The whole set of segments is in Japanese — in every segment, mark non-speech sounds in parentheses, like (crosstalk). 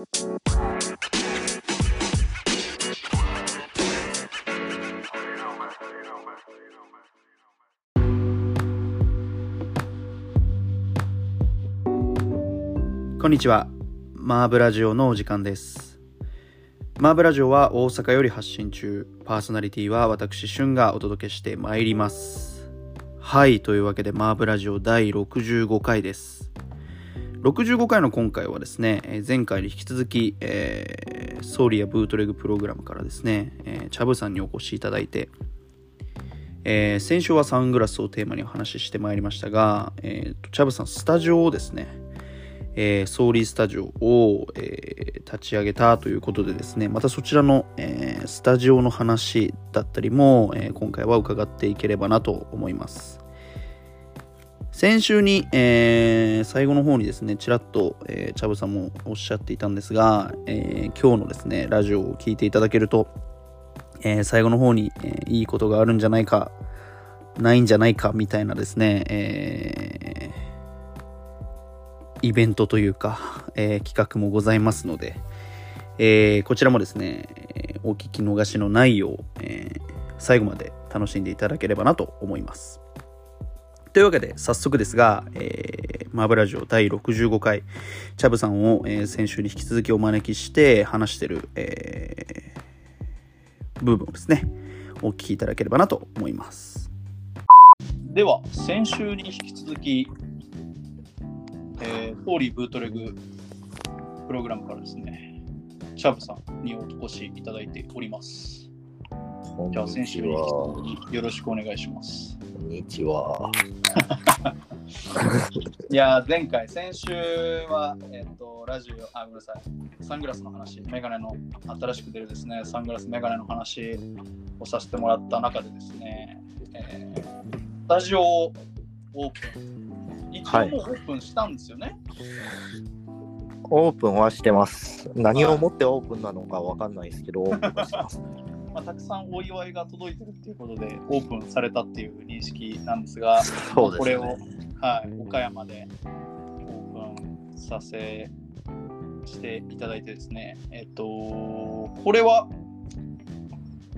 こんにちは。マーブラジオのお時間です。マーブラジオは大阪より発信中。パーソナリティは私、シュンがお届けしてまいります。はい、というわけでマーブラジオ第65回です。65回の今回はですね、前回に引き続き、えーソーリやブートレグプログラムからですね、えーチャブさんにお越しいただいて、えー先週はサングラスをテーマにお話ししてまいりましたが、えーチャブさん、スタジオをですね、えーソーリースタジオを、えー立ち上げたということでですね、またそちらの、えースタジオの話だったりも、えー今回は伺っていければなと思います。先週に、えー最後の方にですね、ちらっと、えーチャブさんもおっしゃっていたんですが、えー今日のですね、ラジオを聞いていただけると、えー最後の方に、えいいことがあるんじゃないか、ないんじゃないかみたいなですね、えイベントというか、え企画もございますので、えこちらもですね、お聞き逃しのないよう、え最後まで楽しんでいただければなと思います。というわけで、早速ですが、えーマーブラジオ第65回、チャブさんを、えー先週に引き続きお招きして話してる、えー部分をですね、お聞きいただければなと思います。では、先週に引き続き、えー、フォーリーブートレグプログラムからですね、チャブさんにお越しいただいております。じゃあ、先にち週によろしくお願いします。こんにちは。(laughs) いやー、前回、先週は、えっ、と、ラジオ、あ、ごめんなさい、サングラスの話、メガネの、新しく出るですね、サングラス、メガネの話をさせてもらった中でですね、えースタジオをオープン。一応もうオープンしたんですよね。オープンはしてます。何をもってオープンなのかわかんないですけど、オープンはしてます。まあ、たくさんお祝いが届いてるっていうことで、オープンされたっていう認識なんですが、そうですこれをね。、はい、岡山でオープンさせしていただいてですね、えっと、これは、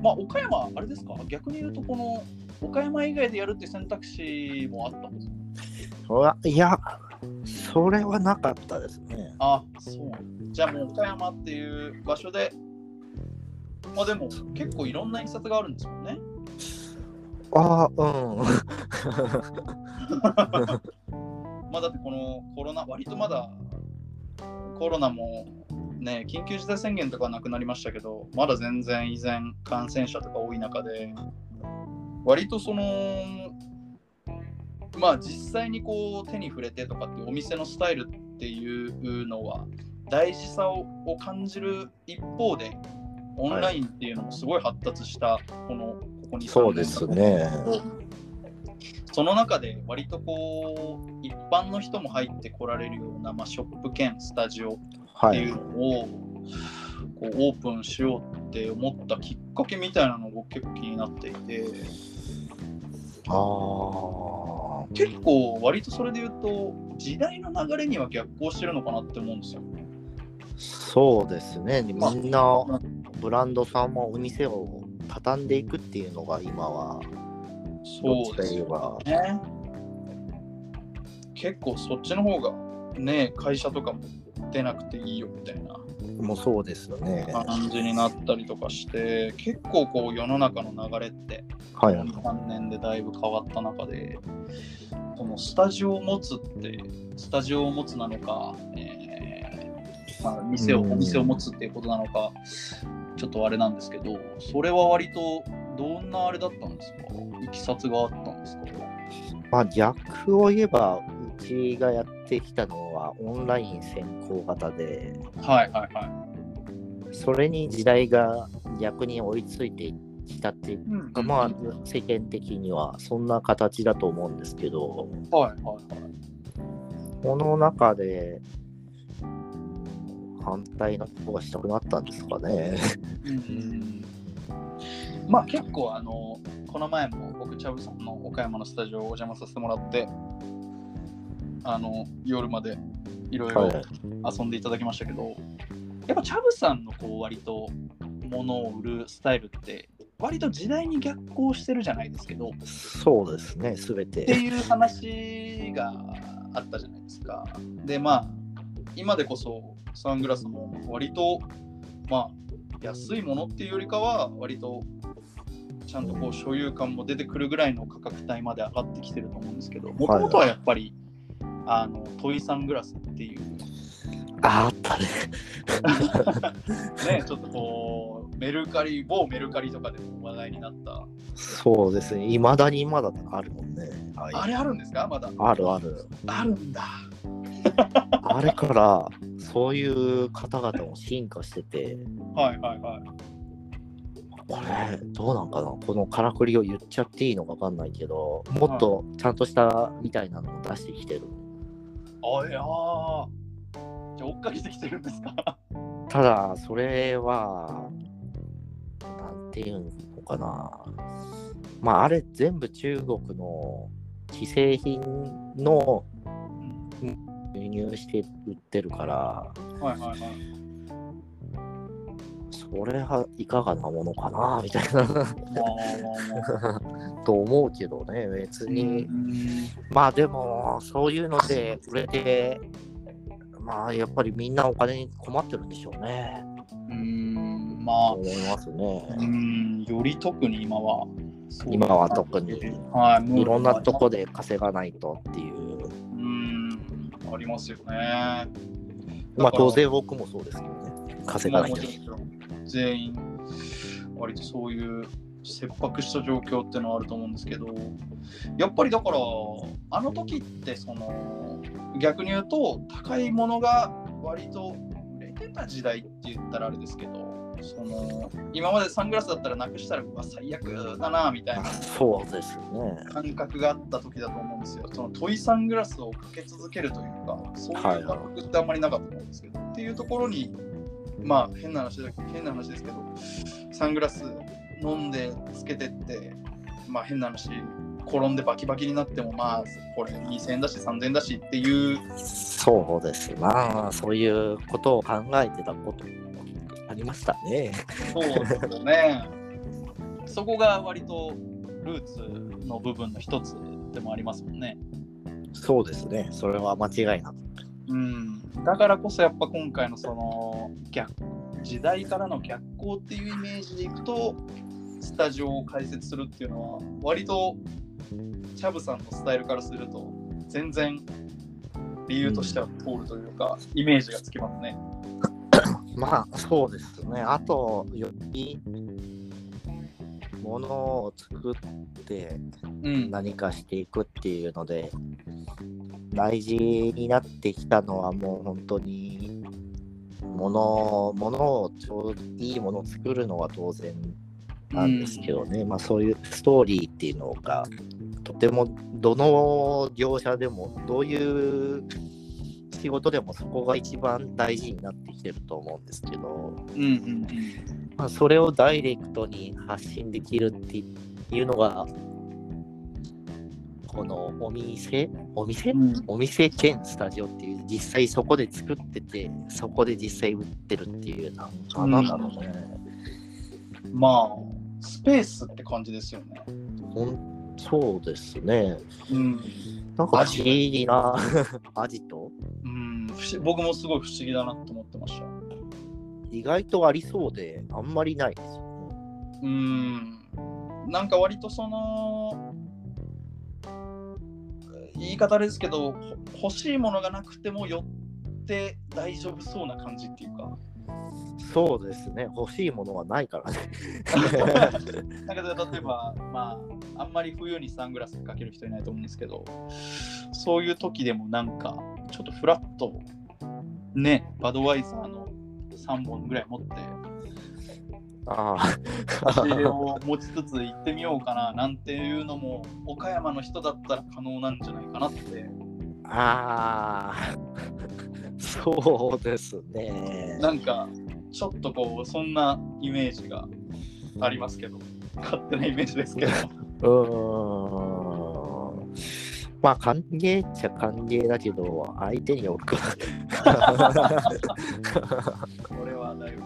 まあ、岡山、あれですか、逆に言うと、この岡山以外でやるって選択肢もあったんですか？いや、それはなかったですね。あ、そう。じゃあもう岡山っていう場所で、まあでも結構いろんな印刷があるんですもんね。ああ、うん。(laughs) まあだってこのコロナ、割とまだコロナもね、緊急事態宣言とかはなくなりましたけど、まだ全然依然感染者とか多い中で、割とその、まあ実際にこう手に触れてとかっていうお店のスタイルっていうのは大事さをを感じる一方で、オンラインっていうのもすごい発達した、この、ここにそうですね。その中で割とこう一般の人も入ってこられるような、まあ、ショップ兼スタジオっはい。ていうのを、こうオープンしようって思ったきっかけみたいなのが僕結構気になっていてああ。結構割とそれで言うと時代の流れには逆行してるのかなって思うんですよ。そうですね。みんなブランドさんもお店を畳んでいくっていうのが今は、そうですね。結構そっちの方がね会社とかも出なくていいよみたいなもうそうですよね。感じになったりとかして結構こう世の中の流れってはい。3年でだいぶ変わった中でそのスタジオを持つってスタジオを持つなのか、えーまあ、店をうんお店を持つっていうことなのかちょっとあれなんですけどそれは割とどんなあれだったんですか？いきさつがあったんですか？まあ、逆を言えば、うちがやってきたのはオンライン先行型で、はいはいはい。それに時代が逆に追いついてきたっていううんか、まあ、世間的にはそんな形だと思うんですけど、はいはいはい。この中で、うん反対の方がしたくなったんですかね。うんまあ結構あのこの前も僕チャブさんの岡山のスタジオをお邪魔させてもらってあの夜までいろいろはい。遊んでいただきましたけど、やっぱチャブさんのこう割と物を売るスタイルって割と時代に逆行してるじゃないですけどっそうですね、すべて。ていう話があったじゃないですか。でまあ今でこそサングラスも割とまあ安いものっていうよりかは割とちゃんとこう所有感も出てくるぐらいの価格帯まで上がってきてると思うんですけどもともとはやっぱり、あのトイサングラスっていう。ああったね。(laughs) ねちょっとこうメルカリ某メルカリとかでも話題になった。そうですね、いまだにまだあるもんね。はい。あれあるんですか？まだ。あるある。あるんだあれから、そういう方々も進化してて、はいはいはい。これ、どうなんかな？このからくりを言っちゃっていいのかわかんないけど、もっとちゃんとしたみたいなのを出してきてる。あいやー。じゃあ追っかけてきてるんですか？ただ、それは、なんていうのかな。まあ、あれ全部中国の既製品の輸入して売ってるから、はいはいはいそれはいかがなものかなみたいな。(laughs) と思うけどね、別に。まあでも、そういうので売れて、まあやっぱりみんなお金に困ってるんでしょうね。うーん。まあ。思いますね。うーん。より特に今は。今は特に。はい。いろんなとこで稼がないとっていう。ありますよね。まあ当然僕もそうですけどね。稼がないと全員割とそういう切迫した状況っていうのはあると思うんですけどやっぱりだからあの時ってその逆に言うと高いものが割と売れてた時代って言ったらあれですけどその今までサングラスだったらなくしたらうわ最悪だなみたいなそうですね。感覚があった時だと思うんですよ。そのトイサングラスをかけ続けるというか、そういう感覚ってあんまりなかったと思うんですけど、っていうところに、まあ変な話だ変な話ですけど、サングラス飲んでつけてって、まあ変な話、転んでバキバキになっても、まあこれ2000円だし3000円だしっていう、そうですな。そういうことを考えてたことありましたね。そうですよね。そこが割とルーツの部分の一つでもありますもんね。そうですね。それは間違いなく。うん、だからこそやっぱ今回のその逆時代からの逆行っていうイメージでいくとスタジオを開設するっていうのは割とチャブさんのスタイルからすると全然理由としては通るというか、イメージがつきますね。まあそうですね。あと、よりものを作ってうん、何かしていくっていうので、大事になってきたのはもう本当に、ものものをちょうどいいものを作るのは当然なんですけどね、まあそういうストーリーっていうのが、とてもどの業者でも、どういう仕事でもそこが一番大事になってきてると思うんですけど、うんうんまあ、それをダイレクトに発信できるっていうのが、このお店お店、うん。お店兼スタジオっていう、実際そこで作ってて、そこで実際売ってるっていう、なんか、な。んだろうね。まあスペースって感じですよね。ほんそうですね。うん。なんか。(laughs) 不思議なアジトうん、僕もすごい不思議だなと思ってました。意外とありそうで、あんまりないですよ。ね。うーん。なんか割とその言い方ですけどほ欲しいものがなくても寄って大丈夫そうな感じっていうかそうですね。欲しいものはないからね。なんか例えばまああんまり冬にサングラスかける人いないと思うんですけどそういう時でもなんかちょっとフラッとねバドワイザーの3本ぐらい持ってあ差し入れを持ちつつ行ってみようかななんていうのも岡山の人だったら可能なんじゃないかなってあ、ああ、そうですね。なんかちょっとこうそんなイメージがありますけど勝手なイメージですけど (laughs) うーん。まあ歓迎っちゃ歓迎だけど、相手によるか。これはだいぶ。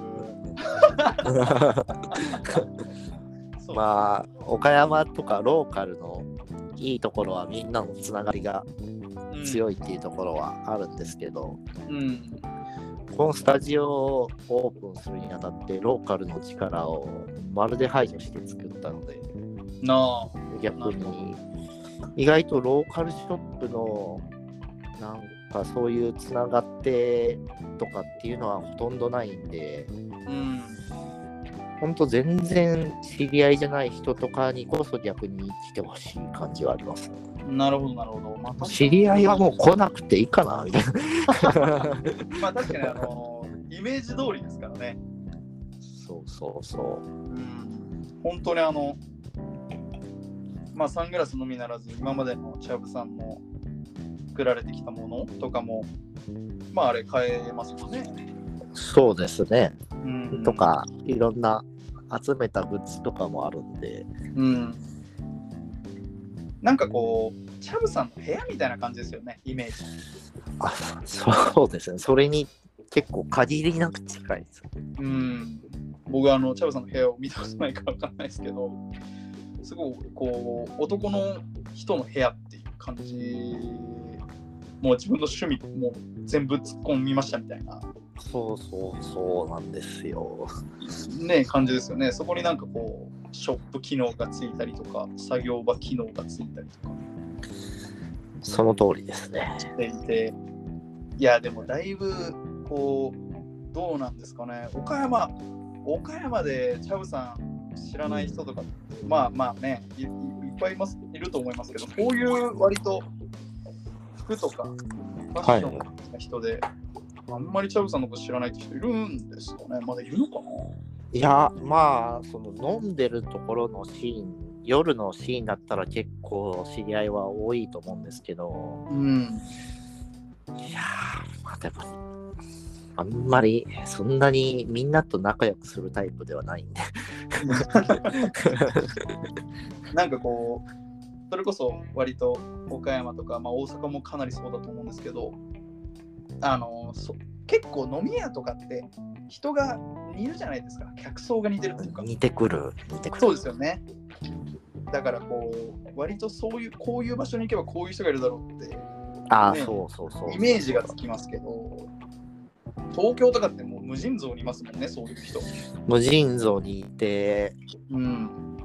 (laughs) まあ、岡山とかローカルのいいところはみんなのつながりがうん強いっていうところはあるんですけど、うん。このスタジオをオープンするにあたってローカルの力をまるで排除して作ったので。逆に意外とローカルショップのなんかそういうつながってとかっていうのはほとんどないんでうん。ほんと全然知り合いじゃない人とかにこそ逆に来てほしい感じはあります。なるほど、なるほど。まあ、知り合いはもう来なくていいかなみたいな。(laughs) まあ確かにあのイメージ通りですからね。そうそうそう。うん。本当にあの、まあサングラスのみならず、今までのチャブさんの作られてきたものとかも、まああれ買えますもんね。そうですね。うん。と。か、いろんな集めたグッズとかもあるんで、うん。なんかこう、チャブさんの部屋みたいな感じですよね、イメージ。あそうですね。それに結構限りなく近いです。うん。僕はあの、チャブさんの部屋を見たことないからわかんないですけど、すごいこう、男の人の部屋っていう感じ、もう自分の趣味も全部突っ込みましたみたいな、そうそうそうなんですよ。ね、感じですよね。そこになんかこう、ショップ機能がついたりとか、作業場機能がついたりとかその通りですね。していて、いや、でもだいぶ、こう、どうなんですかね。岡山、岡山でチャブさん知らない人とか、まあまあね、いいいっぱいいますいると思いますけど、こういう割と服とかファッションの人で、あんまりチャブさんのこと知らないって人いるんですかね。まだいるのかないや、まあ、その飲んでるところのシーン、夜のシーンだったら結構知り合いは多いと思うんですけど、うん。いやー、まあでも、あんまりそんなにみんなと仲良くするタイプではないんで。(laughs) なんかこう、それこそ割と岡山とか、まあ、大阪もかなりそうだと思うんですけど、あのそ結構飲み屋とかって人が似るじゃないですか、客層が似てるっていうか。似てくる。似てくる。そうですよね。だからこう、割とそういう、こういう場所に行けばこういう人がいるだろうって、ああ、ねそうそうそう。イメージがつきますけど、東京とかってもう無尽蔵にいますもんね、そういう人。無尽蔵にいて、うん。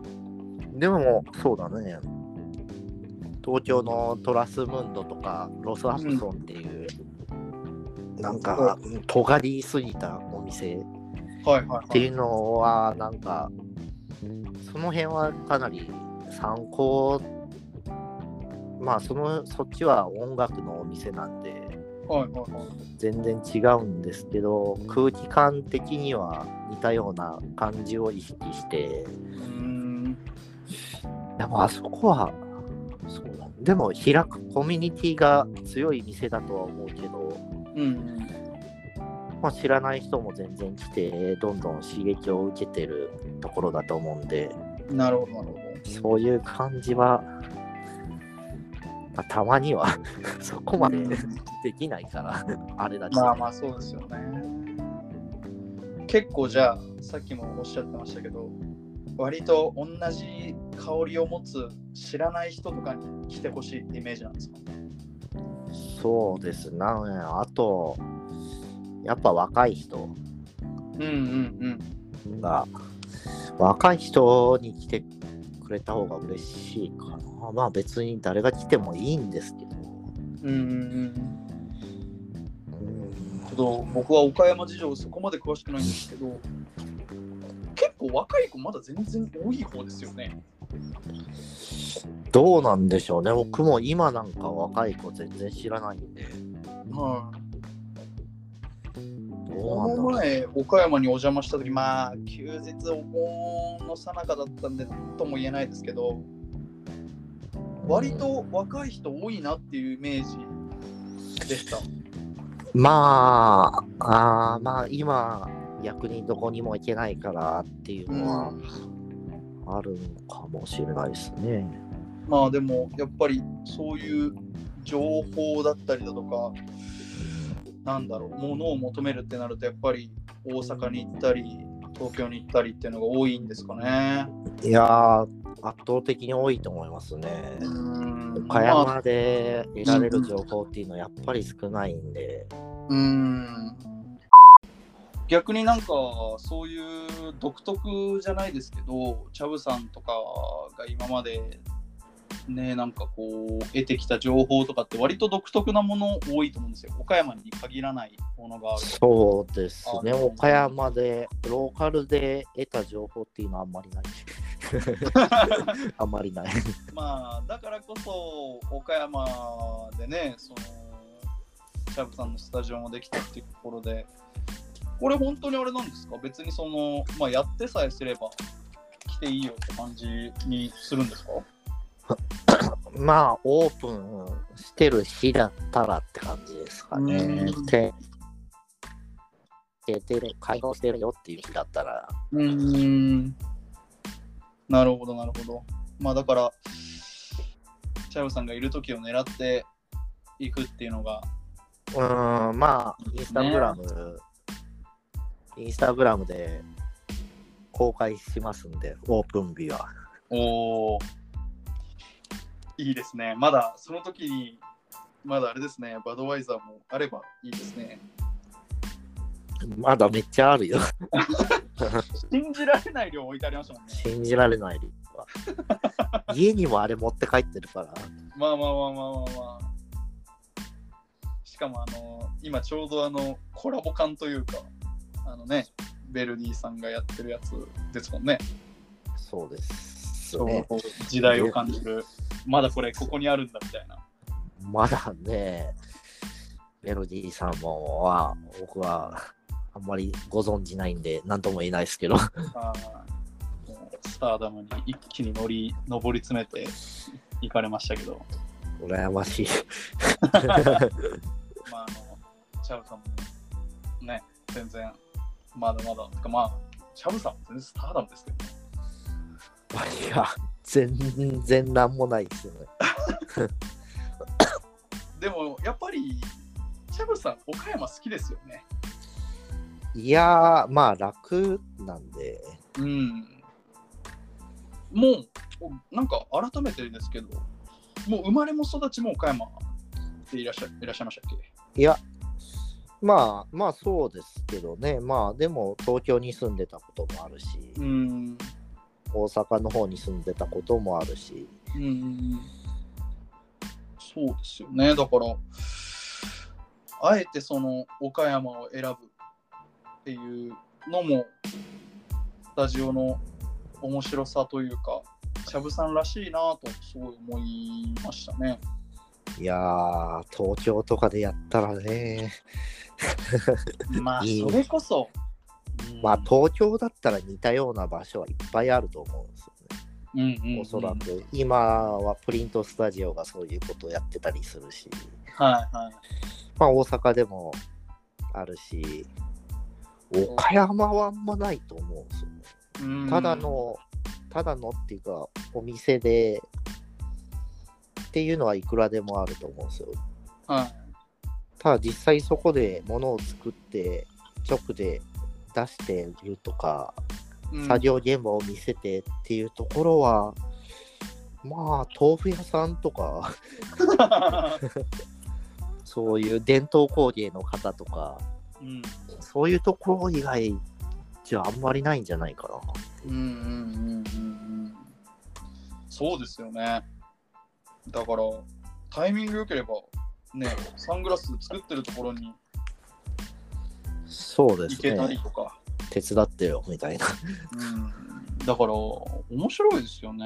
でも、そうだね。東京のトラスムンドとかロスアプソンっていう、なんか、尖りすぎたお店。っていうのは、なんか、その辺はかなり参考、まあ、その、そっちは音楽のお店なんで。全然違うんですけど、空気感的には似たような感じを意識して、うん。でもあそこは、そうだ。でも開くコミュニティが強い店だとは思うけど、うん。まあ、知らない人も全然来て、どんどん刺激を受けてるところだと思うんで、なるほどなるほど。そういう感じは、まあ、たまには (laughs) そこまでできないから、あれだけ。まあまあそうですよね。結構じゃあさっきもおっしゃってましたけど割と同じ香りを持つ知らない人とかに来てほしいってイメージなんですかそうですね。あと、やっぱ若い人うんうんうん。が、若い人に来てくれた方が嬉しいかな。まあ別に誰が来てもいいんですけど。うんうんうん。僕は岡山事情そこまで詳しくないんですけど結構若い子まだ全然多い方ですよね。どうなんでしょうね。僕も今なんか若い子全然知らないんで。はい。どこの。前岡山にお邪魔した時まあ休日お盆の最中だったんでとも言えないですけど割と若い人多いなっていうイメージでした。まあ、あーまあ今、逆にどこにも行けないからっていうのはあるのかもしれないですね。まあでもやっぱりそういう情報だったりだとかなんだろうものを求めるってなるとやっぱり大阪に行ったり東京に行ったりっていうのが多いんですかね。いやー、圧倒的に多いと思いますね。うん岡山で得られる情報っていうのはやっぱり少ないんで、うん逆になんかそういう独特じゃないですけどチャブさんとかが今までねなんかこう得てきた情報とかって割と独特なもの多いと思うんですよ岡山に限らないものがあるそうですね、岡山で、ローカルで得た情報っていうのはあんまりない。(laughs) あんまりない。まあだからこそ岡山でねそのチャブさんのスタジオもできたっていうところでこれ本当にあれなんですか？別にその、まあ、やってさえすれば来ていいよって感じにするんですか？(coughs) まあ、オープンしてる日だったらって感じですかね。うん。で、出てる、開放してるよっていう日だったら、うーん。なるほどなるほど。まあだからチャブさんがいる時を狙っていくっていうのがうーん、まあ、インスタグラム、インスタグラムで公開しますんで、オープン日は。おーいいですね。まだその時に、まだあれですね、バドワイザーもあればいいですね。まだめっちゃあるよ。信じられない量置いてありましたもんね。信じられない理由は。(laughs) 家にもあれ持って帰ってるから。まあまあまあまあまあまあ。しかもあの、今ちょうどあの、コラボ感というか、あのね、ベルディさんがやってるやつですもんね。そうです、そうね。時代を感じる。まだこれここにあるんだみたいな。まだね、メロディーさんもは、僕はあんまりご存じないんで、なんとも言えないですけど。スターダムに一気に乗り上り詰めて行かれましたけど、羨ましい。(laughs) まあ、あのチャブさんもね、全然まだまだ、てかまあ、チャブさんも全然スターダムですけど、ね、いや、全然なんもないですよね。でもやっぱり、チャブさん、岡山好きですよね。いやー、まあ楽なんで、うん。もう、なんか改めてですけど、もう生まれも育ちも岡山でいらっしゃいらっしゃいましたっけ？いや、まあまあそうですけどね、まあでも東京に住んでたこともあるし、うん。大阪の方に住んでたこともあるし、うんそうですよね。だから、あえてその岡山を選ぶっていうのも、スタジオの面白さというか、チャブさんらしいなとすごい思いましたね。いやー、東京とかでやったらね、まあ、それこそ、うん。まあ東京だったら似たような場所はいっぱいあると思うんですよね。うんうんうん。おそらく、今はプリントスタジオがそういうことをやってたりするし、はいはい。まあ大阪でもあるし、岡山はあんまないと思うんですよね。うん。ただ、の、ただのっていうか、お店でっていうのはいくらでもあると思うんですよ。はい。ただ実際そこで物を作って、直で出してるとか、うん作業現場を見せてっていうところは、まあ、豆腐屋さんとか、(laughs) そういう伝統工芸の方とか、うんそういうところ以外じゃあんまりないんじゃないかな。うんうんうんうんうんそうですよね。だから、タイミング良ければ、ね、サングラス作ってるところにそうです行けたりね。とか。手伝ってよ、みたいな。うん、だから、面白いですよね。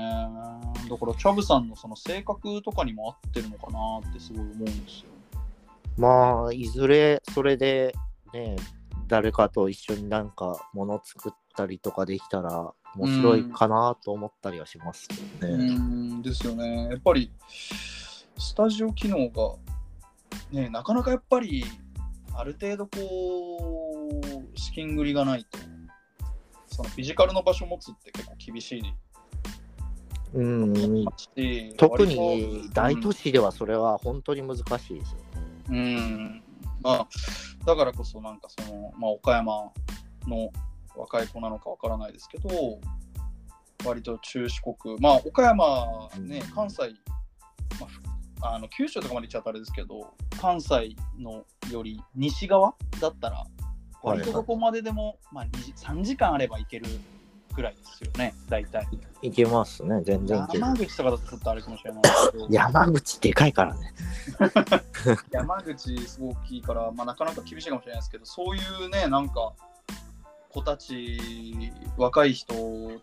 だから、チャブさんのその性格とかにも合ってるのかなってすごい思うんですよ。まあ、いずれそれでね、誰かと一緒になんか物作ったりとかできたら面白いかなと思ったりはしますようね。んですよね。やっぱり、スタジオ機能が、ね、なかなかやっぱり、ある程度こう、資金繰りがないと、そのフィジカルの場所持つって結構厳しいうん、し特割にと大都市ではそれは本当に難しいですよね。うん、まあ、だからこそ、なんかその、まあ、岡山の若い子なのかわからないですけど、割と中四国、まあ、岡山ね、関西、まあふ、あの九州とかまで行っちゃったらあれですけど、関西のより西側だったら、割とどこまででも、まあ、2時3時間あれば行けるぐらいですよね、大体。いけますね、全然。山口とかだとちょっとあれかもしれないですけど。山口でかいからね。(laughs) 山口すごく大きいから、まあ、なかなか厳しいかもしれないですけどそういうねなんか子たち若い人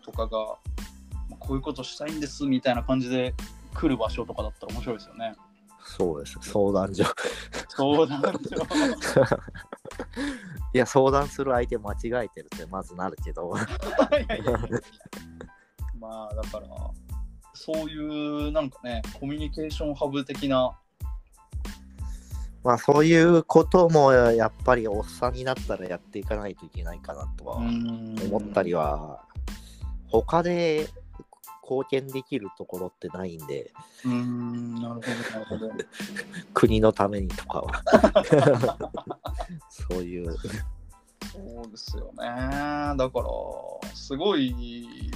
とかが、まあこういうことしたいんですみたいな感じで来る場所とかだったら面白いですよね。そうです、相談所。そうなんですよ。(laughs) いや、相談する相手間違えてるってまずなるけど。(laughs) まあだからそういうなんかねコミュニケーションハブ的なまあそういうこともやっぱりおっさんになったらやっていかないといけないかなとは思ったりは、他で貢献できるところってないんで、うーんなるほどなるほど。(laughs) 国のためにとかは。(laughs) そういう。そうですよね。だから、すごい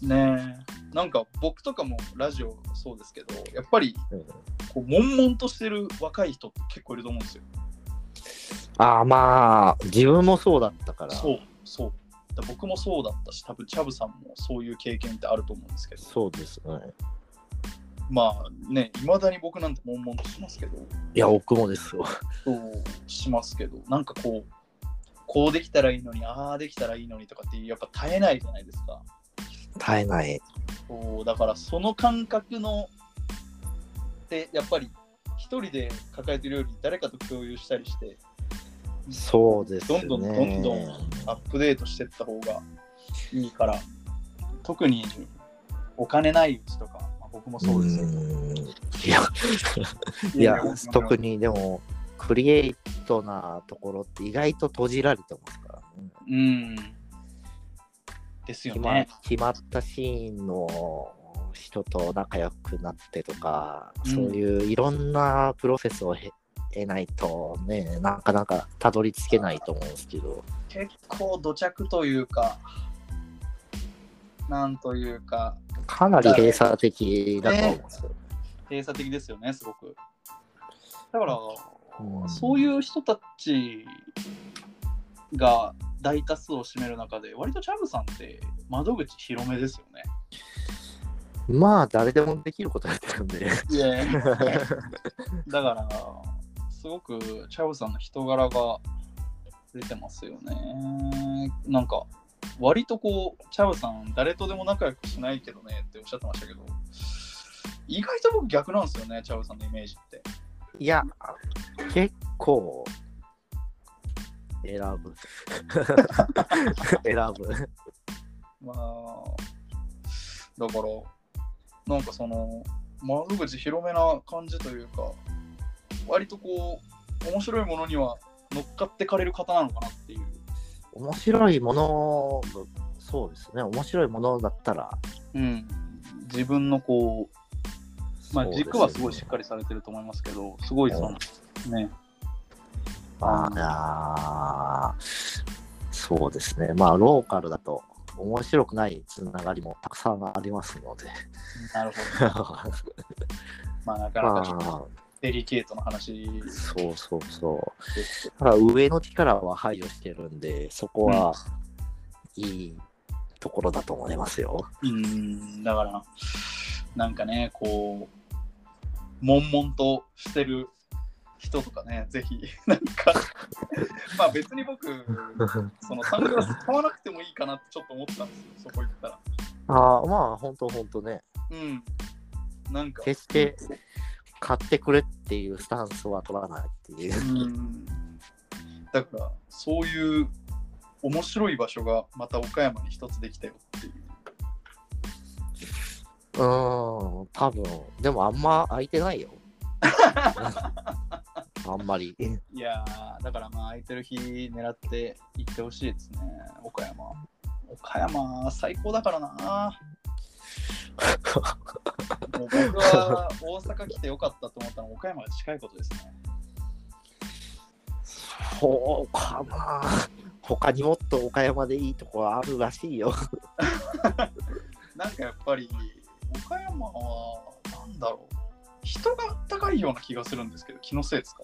ね、なんか僕とかもラジオそうですけど、やっぱりうんこう悶々としてる若い人って結構いると思うんですよ。ああまあ、自分もそうだったから。そう、そう。だ僕もそうだったし、多分チャブさんもそういう経験ってあると思うんですけど、そうですね。まあね、いまだに僕なんて悶々としますけど、いや、僕もですよ。そうしますけど、なんかこう、こうできたらいいのに、ああできたらいいのにとかってやっぱ絶えないじゃないですか。絶えない。そうだからその感覚のでやっぱり一人で抱えてるより誰かと共有したりしてそうですね。どんどんどんどんアップデートしていった方がいいから特にお金ないうちとか、まあ、僕もそうですよ。いや、いや、特にでも、クリエイトなところって意外と閉じられてますからね。うんですよね。決まったシーンの人と仲良くなってとか、うんそういういろんなプロセスを経得ないとね、なかなかたどり着けないと思うんですけど、結構土着というかなんというかかなり閉鎖的だと思うんですよ。閉鎖的ですよねすごく。だからうんそういう人たちが大多数を占める中で、割とチャブさんって窓口広めですよね。まあ、誰でもできることやってるんで。いや (laughs) だから、すごくチャブさんの人柄が出てますよね。なんか、割とこう、チャブさん、誰とでも仲良くしないけどねっておっしゃってましたけど、意外と僕逆なんですよね、チャブさんのイメージって。いや、結構、選ぶ。(laughs) 選ぶ。まあ、だから、なんかその、窓口広めな感じというか、割とこう、面白いものには乗っかってかれる方なのかなっていう。面白いもの、そうですね、面白いものだったら、うん。自分のこう、まあ軸はすごいしっかりされてると思いますけど、すごいその、ね、ああそうですね。まあ、ローカルだと面白くないつながりもたくさんありますので。なるほど。(laughs) まあなかなかデリケートな話あ、そうそうそう。ただ上の力は排除してるんで、そこはいいところだと思いますよ。うん、だから、なんかね、こう、悶々としてる人とかね、ぜひ、(laughs) なんか、まあ別に僕、(laughs) そのサングラス買わなくてもいいかなってちょっと思ったんですよ、そこ行ったら。ああ、まあ、ほんとほんとね。うん。なんか、決して買ってくれっていうスタンスは取らないっていう。うん。だから、そういう面白い場所がまた岡山に一つできたよっていう。うーん、多分でもあんま空いてないよ。(laughs) あんまり。いやー、だからまあ空いてる日狙って行ってほしいですね、岡山。岡山最高だからな。もう僕は大阪来てよかったと思ったのは岡山が近いことですね。そうかな。他にもっと岡山でいいところあるらしいよ。(laughs) なんかやっぱり岡山はなんだろう人があったかいような気がするんですけど気のせいですか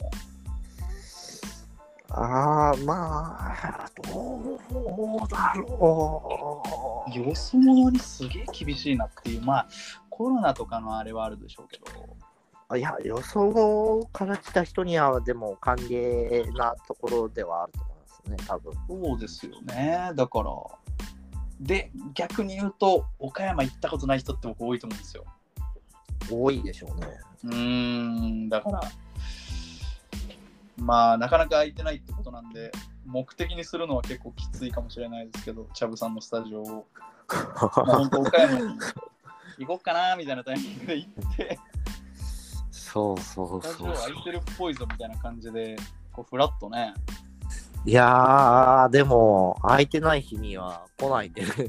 ああ、まあ、どうだろう。よそ者にすげえ厳しいなっていうまあコロナとかのあれはあるでしょうけど。あいや、予想から来た人には、でも歓迎なところではあると思いますね、多分。そうですよね。だから。で逆に言うと岡山行ったことない人って僕多いと思うんですよ多いでしょうね。うーんだからまあなかなか空いてないってことなんで目的にするのは結構きついかもしれないですけどチャブさんのスタジオを、まあ、本当岡山に行こうかなみたいなタイミングで行ってそうそうスタジオそうそう空いてるっぽいぞみたいな感じでこうフラッとねいやー、でも、空いてない日には来ないでね。(laughs)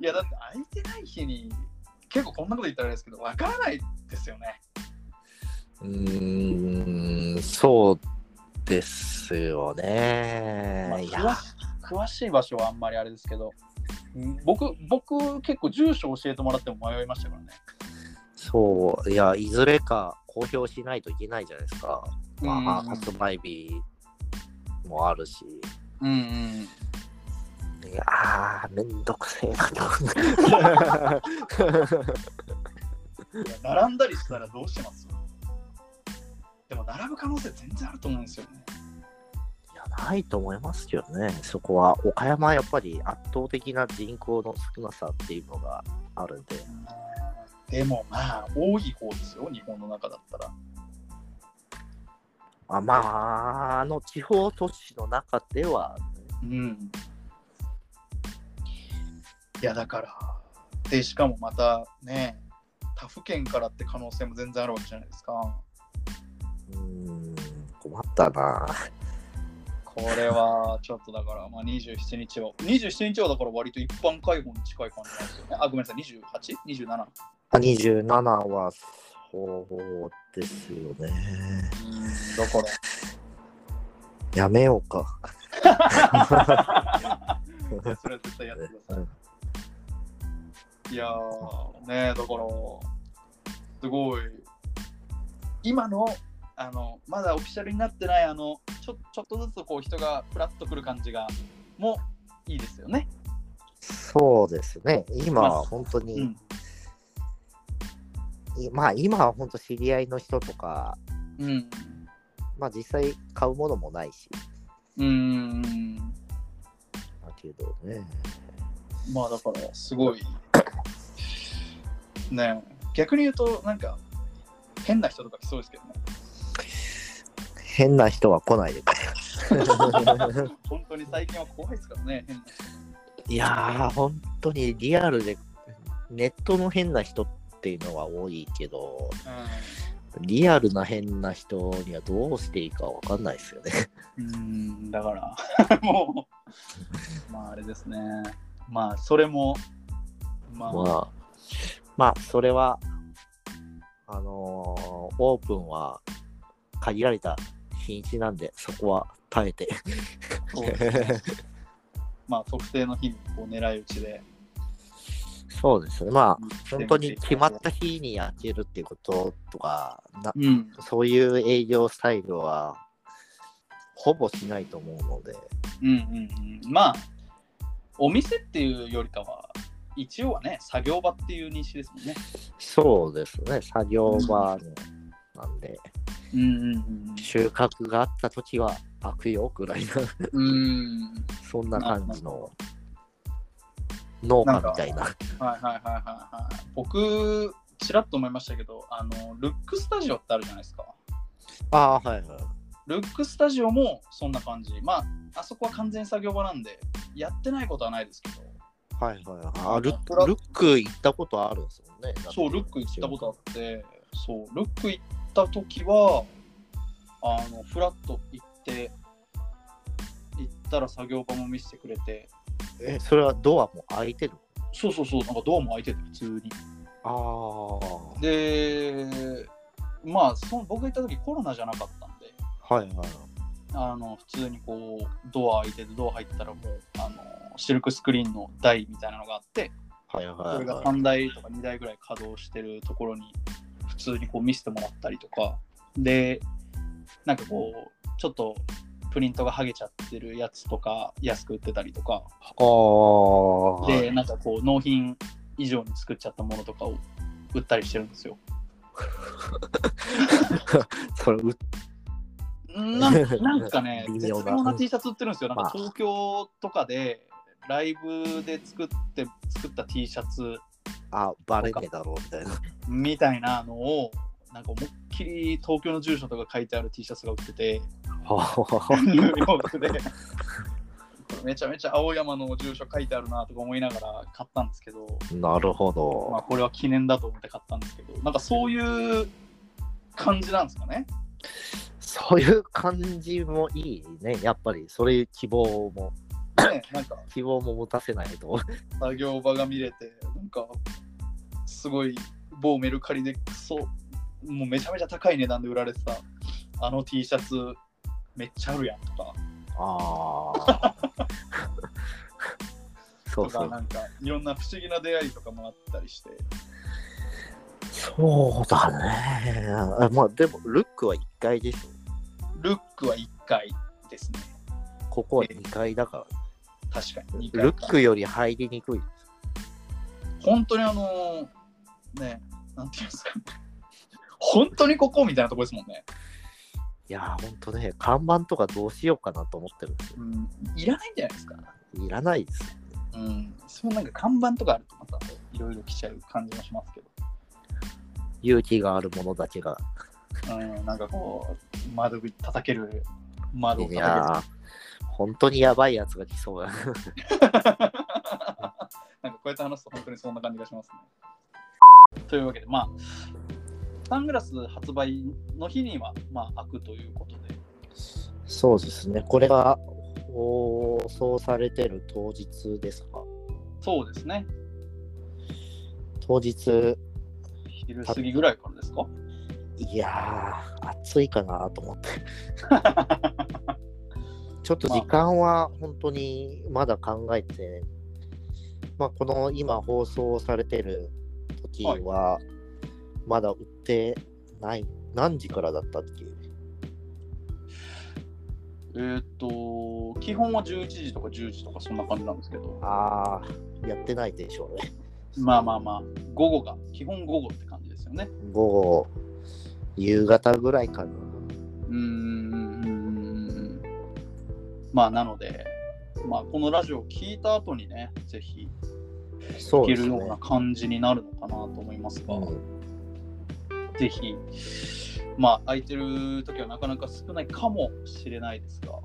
いやだって空いてない日に結構こんなこと言ったらあれですけどわからないですよねうーん、そうですよね。まあ、いや詳しい場所はあんまりあれですけど、ん僕、僕結構住所教えてもらっても迷いましたからね。そう、いや、いずれか公表しないといけないじゃないですか。まあ、うん発売日もあるし。うんうん。いやー、めんどくせえなと。いや並んだりしたらどうします？でも並ぶ可能性全然あると思うんですよね。いや、ないと思いますけどね。そこは、岡山はやっぱり圧倒的な人口の少なさっていうのがあるんで。でもまあ、多い方ですよ、日本の中だったら。あまあ、あの地方都市の中では、うん。いや、だから、で、しかもまたね、他府県からって可能性も全然あるわけじゃないですか。うーん、困ったな。これはちょっとだから、まあ、27日は、27日はだから割と一般開放に近い感じなんですよね。あ、ごめんなさい、28?27? あ27はそうですよね。うん、だから。やめようか。(laughs) それは絶対やってくださうんい。いやー、ねだから、すごい、今の、あの、まだオフィシャルになってない、あの、ちょちょっとずつこう人がフラッとくる感じが、もいいですよね。そうですね。今まあは本当に、うん。いまあ今は本当知り合いの人とか、うん。まあ実際買うものもないし、うん。だけどね。まあだから、すごい、ね逆に言うと、なんか、変な人とか来そうですけどね。変な人は来ないでくれ。本当に最近は怖いですからね、変な人。いやー、本当にリアルで、ネットの変な人っていうのは多いけど、リアルな変な人にはどうしていいかわかんないですよね。うん、だから、(laughs) もう、まああれですね。まあ、それも、まあ、まあ、まあ、それは、あのーオープンは限られた日にちなんで、そこは耐えて。そうですねまあ、特定の日にこう狙い撃ちで。そうですね。まあ、うん本当に決まった日に開けるっていうこととか、なうん。そういう営業スタイルは、ほぼしないと思うので、うんうんうん。まあ、お店っていうよりかは、一応はね、作業場っていう認識ですもんね。そうですね。作業場なんで、うんうん収穫があった時は開くよぐらいな、うん。うん。そんな感じの農家みたいな。はいはいはいはいはい。僕、ちらっと思いましたけど、あの、ルックスタジオってあるじゃないですか。ああ、はいはい。ルックスタジオもそんな感じ。まあ、あそこは完全作業場なんで、やってないことはないですけど、はいはいはい。あルプラルック行ったことあるんですもんね。そう、ルック行ったことあって、そう、ルック行った時は、あの、フラッと行って、行ったら作業場も見せてくれて、え、それはドアも開いてる？そうそうそう、なんかドアも開いてて、普通に。ああ。で、まあその、僕が行った時コロナじゃなかったんで、はいはい。あの普通にこう、ドア開いてて、ドア入ったらもう、あのシルクスクリーンの台みたいなのがあって、はいはいそれがはい。3台とか2台ぐらい稼働してるところに普通にこう見せてもらったりとかでなんかこうちょっとプリントが剥げちゃってるやつとか安く売ってたりとか。でなんかこう納品以上に作っちゃったものとかを売ったりしてるんですよ。(laughs) それ、うなんなんかね微絶妙な T シャツ売ってるんですよ。なんかまあ東京とかでライブで作って作った T シャツあ、バレねえだろうみたいな。みたいなのをなんか思いっきり東京の住所とか書いてある T シャツが売っててはニューヨークでめちゃめちゃ青山の住所書いてあるなとか思いながら買ったんですけど、あなるほまあ、ど。これは記念だと思って買ったんですけどなんかそういう感じなんですかね？そういう感じもいいね。やっぱり、それ希望も、ねなんか希望も持たせないと。作業場が見れてなんかすごい某メルカリでクソもうめちゃめちゃ高い値段で売られてたあの T シャツめっちゃあるやんとかああ。(laughs) そうそう。とかなんかいろんな不思議な出会いとかもあったりしてそうだね。あまあ、でも、ルックは1階でしょ。ルックは1階ですねここは2階だから。確かに2階ルックより入りにくい。本当にあのねなんていうんですか本当にここみたいなとこですもんね、いやー、ほんとね、看板とかどうしようかなと思ってるんですよ。うん、いらないんじゃないですかいらないですよ。うんそうなんか看板とかあるとまたいろいろ来ちゃう感じもしますけど勇気があるものだけが。うん、なんかこう、窓口叩ける、窓をい叩ける。本当にやばいやつが来そうだ。(laughs) なんかこうやって話すと本当にそんな感じがしますね。というわけで、まあ、サングラス発売の日には、まあ、開くということで、そうですね。これが放送されてる当日ですかそうですね、当日、昼過ぎぐらいからですか？いやー、暑いかなと思って。(laughs) ちょっと時間は本当にまだ考えて、まあ、この今放送されてる時は、まだ売ってない、何時からだったっけえーっと、基本は11時とか10時とかそんな感じなんですけど、ああ、やってないでしょうね。まあまあまあ、午後が、基本午後って感じですよね。午後、夕方ぐらいかな。うーんまあなので、まあ、このラジオを聞いた後にね、ぜひ聞けるような。感じになるのかなと思いますが、うんぜひ、まあ、空いてる時はなかなか少ないかもしれないですが、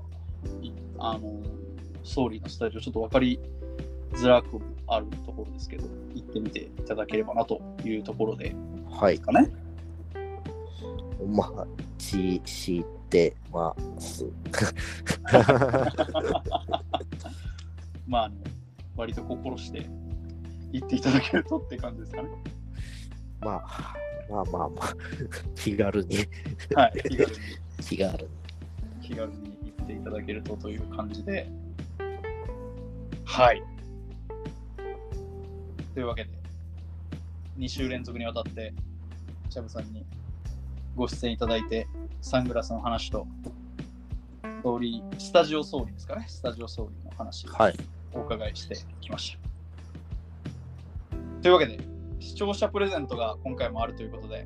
いあの、ソーリーのスタジオ、ちょっと分かりづらくもあるところですけど、行ってみていただければなというところではいす。かね。お待ちしてます。まあ、あの割と心して行っていただけるとって感じですかね。まあ、まあまあまあ、気軽に、はい、気軽に。気軽に。気軽に行っていただけるとという感じで。はい。というわけで、2週連続にわたって、チャブさんにご出演いただいて、サングラスの話と、ソーリー、スタジオソーリーですかね、スタジオソーリーの話をはい。お伺いしてきました。というわけで、視聴者プレゼントが今回もあるということで、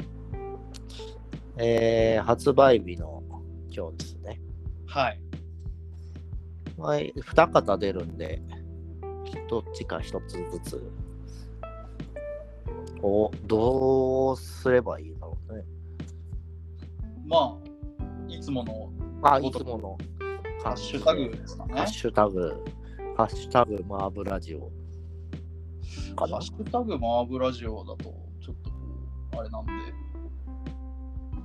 えー、発売日の今日ですね。はい。はい、二方出るんで、どっちか一つずつ。お、どうすればいいだろうね。まあ、いつものあ、いつものハッシュタグですかね。ハッシュタグ、ハッシュタグマーブラジオハッ。シュタグマーブラジオだと、ちょっと、あれなんで、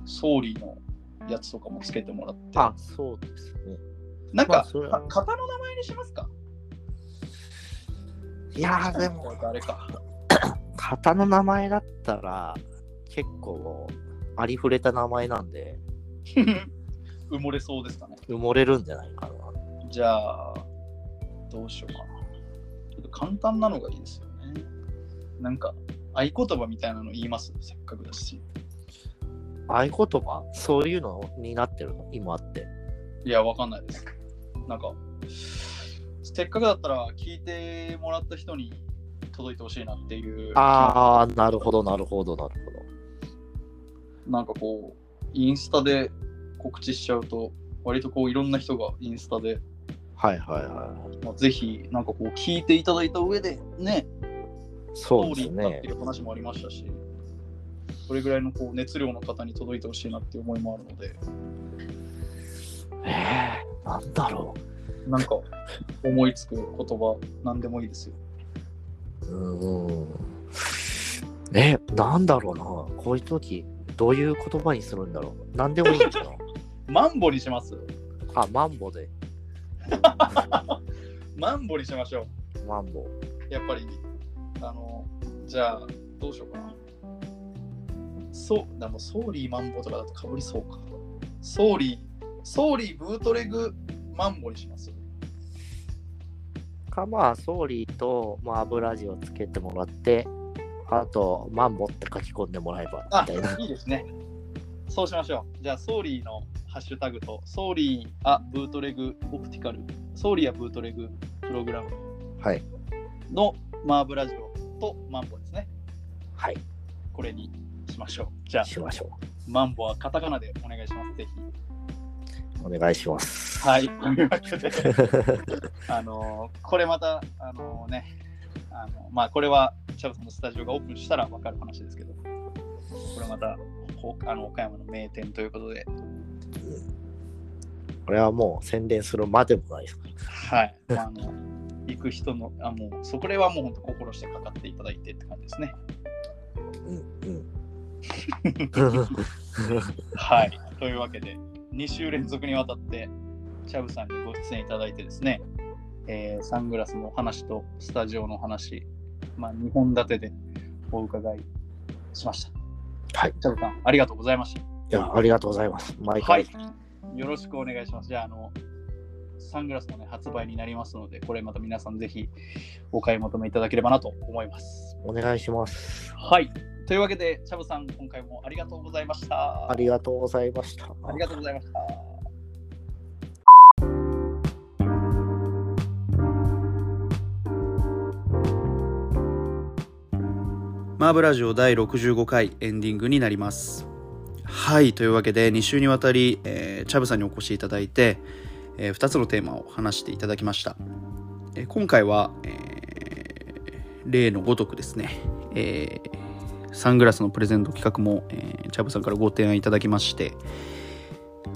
ソーリーのやつとかもつけてもらって、あ、そうですね。なんか、まあ型の名前にしますか？いやーでも、あれか。型の名前だったら、結構、ありふれた名前なんで、(laughs) 埋もれそうですかね。埋もれるんじゃないかな。じゃあ、どうしようかな。ちょっと簡単なのがいいですよね。なんか、合言葉みたいなの言います？せっかくだし。合言葉？そういうのになってるの？今って。いや、わかんないです。なんか、せっかくだったら聞いてもらった人に届いてほしいなっていう。ああ、なるほど、なるほど、なるなんかこう、インスタで告知しちゃうと、割とこういろんな人がインスタで。はいはいはまあ、ぜひなんかこう聞いていただいた上でね、い。そうですストーリーだっねて。いう話もありましたし、それぐらいのこう熱量の方に届いてほしいなっていう思いもあるので、えー、なんだろなんか思いつく言葉、なんでもいいですよ。う。ん。え、なんだろうな。こういう時、どういう言葉にするんだろう？なんでもいいんかな。(laughs) マンボにします？あ、マンボで。(laughs) マンボにしましょマンボ。う。やっぱり、あの、じゃあ、どうしようかな。そう、でもソーリーマンボとかだとかぶりそうか。ソーリー、ソーリーブートレグマンボにします。か、まあ、ソーリーと、まあ、油味をつけてもらって、あと、マンボって書き込んでもらえば、あみたいな。、いいですね。そうしましょう。じゃあ、ソーリーのハッシュタグと、ソーリーあブートレグオプティカル、ソーリーあブートレグプログラムはい。のマーブラジオとマンボですね。はい。これにしましょう。じゃあ、しましょマンボはカタカナでお願いします。ぜひ。う。お願いします。はい。(laughs) あのーこれまた、あのね、あのまあ、これは、チャブさんのスタジオがオープンしたら分かる話ですけど、これまた、ほあの岡山の名店ということで、これはもう宣伝するまでもないですかはい。まあ、あの行く人の、あもう、そこれはもう本当心してかかっていただいてって感じですね。ら。うん。うん。はい。というわけで、2週連続にわたって、チャブさんにご出演いただいてですね、えーサングラスのお話とスタジオのお話、まあ、2本立てでお伺いしました。はい。チャブさん、ありがとうございました。いや、ありがとうございます。毎は回。い。よろしくお願いします。じゃあ、あの、サングラスもね、発売になりますので、これまた皆さんぜひお買い求めいただければなと思います。お願いします。はい。というわけで、チャブさん、今回もありがとうございました。ありがとうございました。ありがとうございました。マーブラジオ第65回エンディングになります。はい、というわけで2週にわたり、えーチャブさんにお越しいただいて、え2つのテーマを話していただきました。えー今回は、えー例のごとくですね、えーサングラスのプレゼント企画も、えーチャブさんからご提案いただきまして、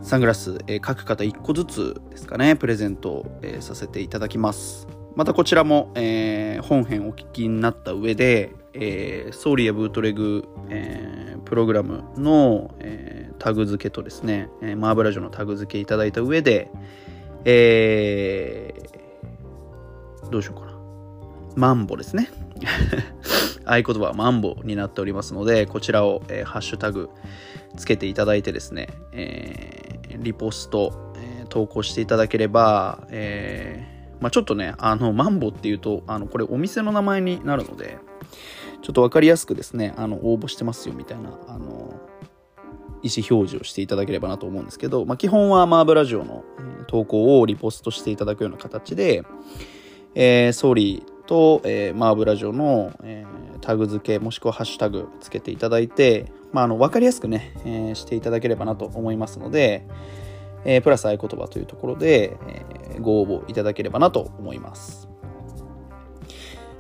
サングラス、えー各方1個ずつですかね、プレゼント、えーさせていただきます。またこちらも、えー本編お聞きになった上で、えーソーリーやブートレグ、えープログラムの、えータグ付けとですね、えーマーブラジオのタグ付けいただいた上で、えーどうしようかな。マンボですね。(laughs) 合言葉はマンボになっておりますので、こちらを、えーハッシュタグつけていただいてですね、えーリポスト、えー投稿していただければ、えーまあ、ちょっとね、あの、マンボっていうと、あの、これお店の名前になるので、ちょっとわかりやすくですね、あの、応募してますよみたいな、あの、意思表示をしていただければなと思うんですけど、まあ、基本はマーブラジオの、投稿をリポストしていただくような形で、えー、ソーリーと、えーマーブラジオの、えータグ付けもしくはハッシュタグつけていただいて、まあ、あの分かりやすくね、えーしていただければなと思いますので、えープラス合言葉というところで、えーご応募いただければなと思います。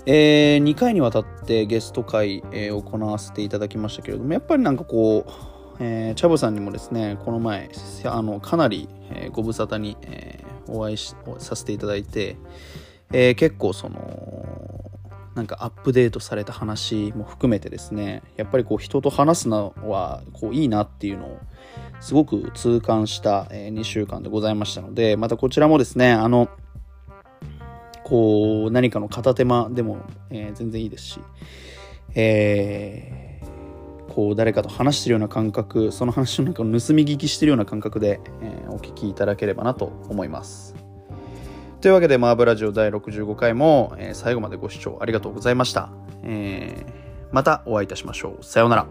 え2回にわたってゲスト会、えー行わせていただきましたけれどもやっぱりなんかこう、えーチャボさんにもですねこの前あのかなり、えご無沙汰に、えお会いしさせていただいて、え結構そのなんかアップデートされた話も含めてですねやっぱりこう人と話すのはこういいなっていうのをすごく痛感した、2週間でございましたのでまたこちらもですねあのこう何かの片手間でも、え全然いいですし、えーこう誰かと話してるような感覚その話の中を盗み聞きしてるような感覚で、えーお聞きいただければなと思います。というわけで、マーブラジオ第65回も、えー、最後までご視聴ありがとうございました。えー、またお会いいたしましょう。さようなら。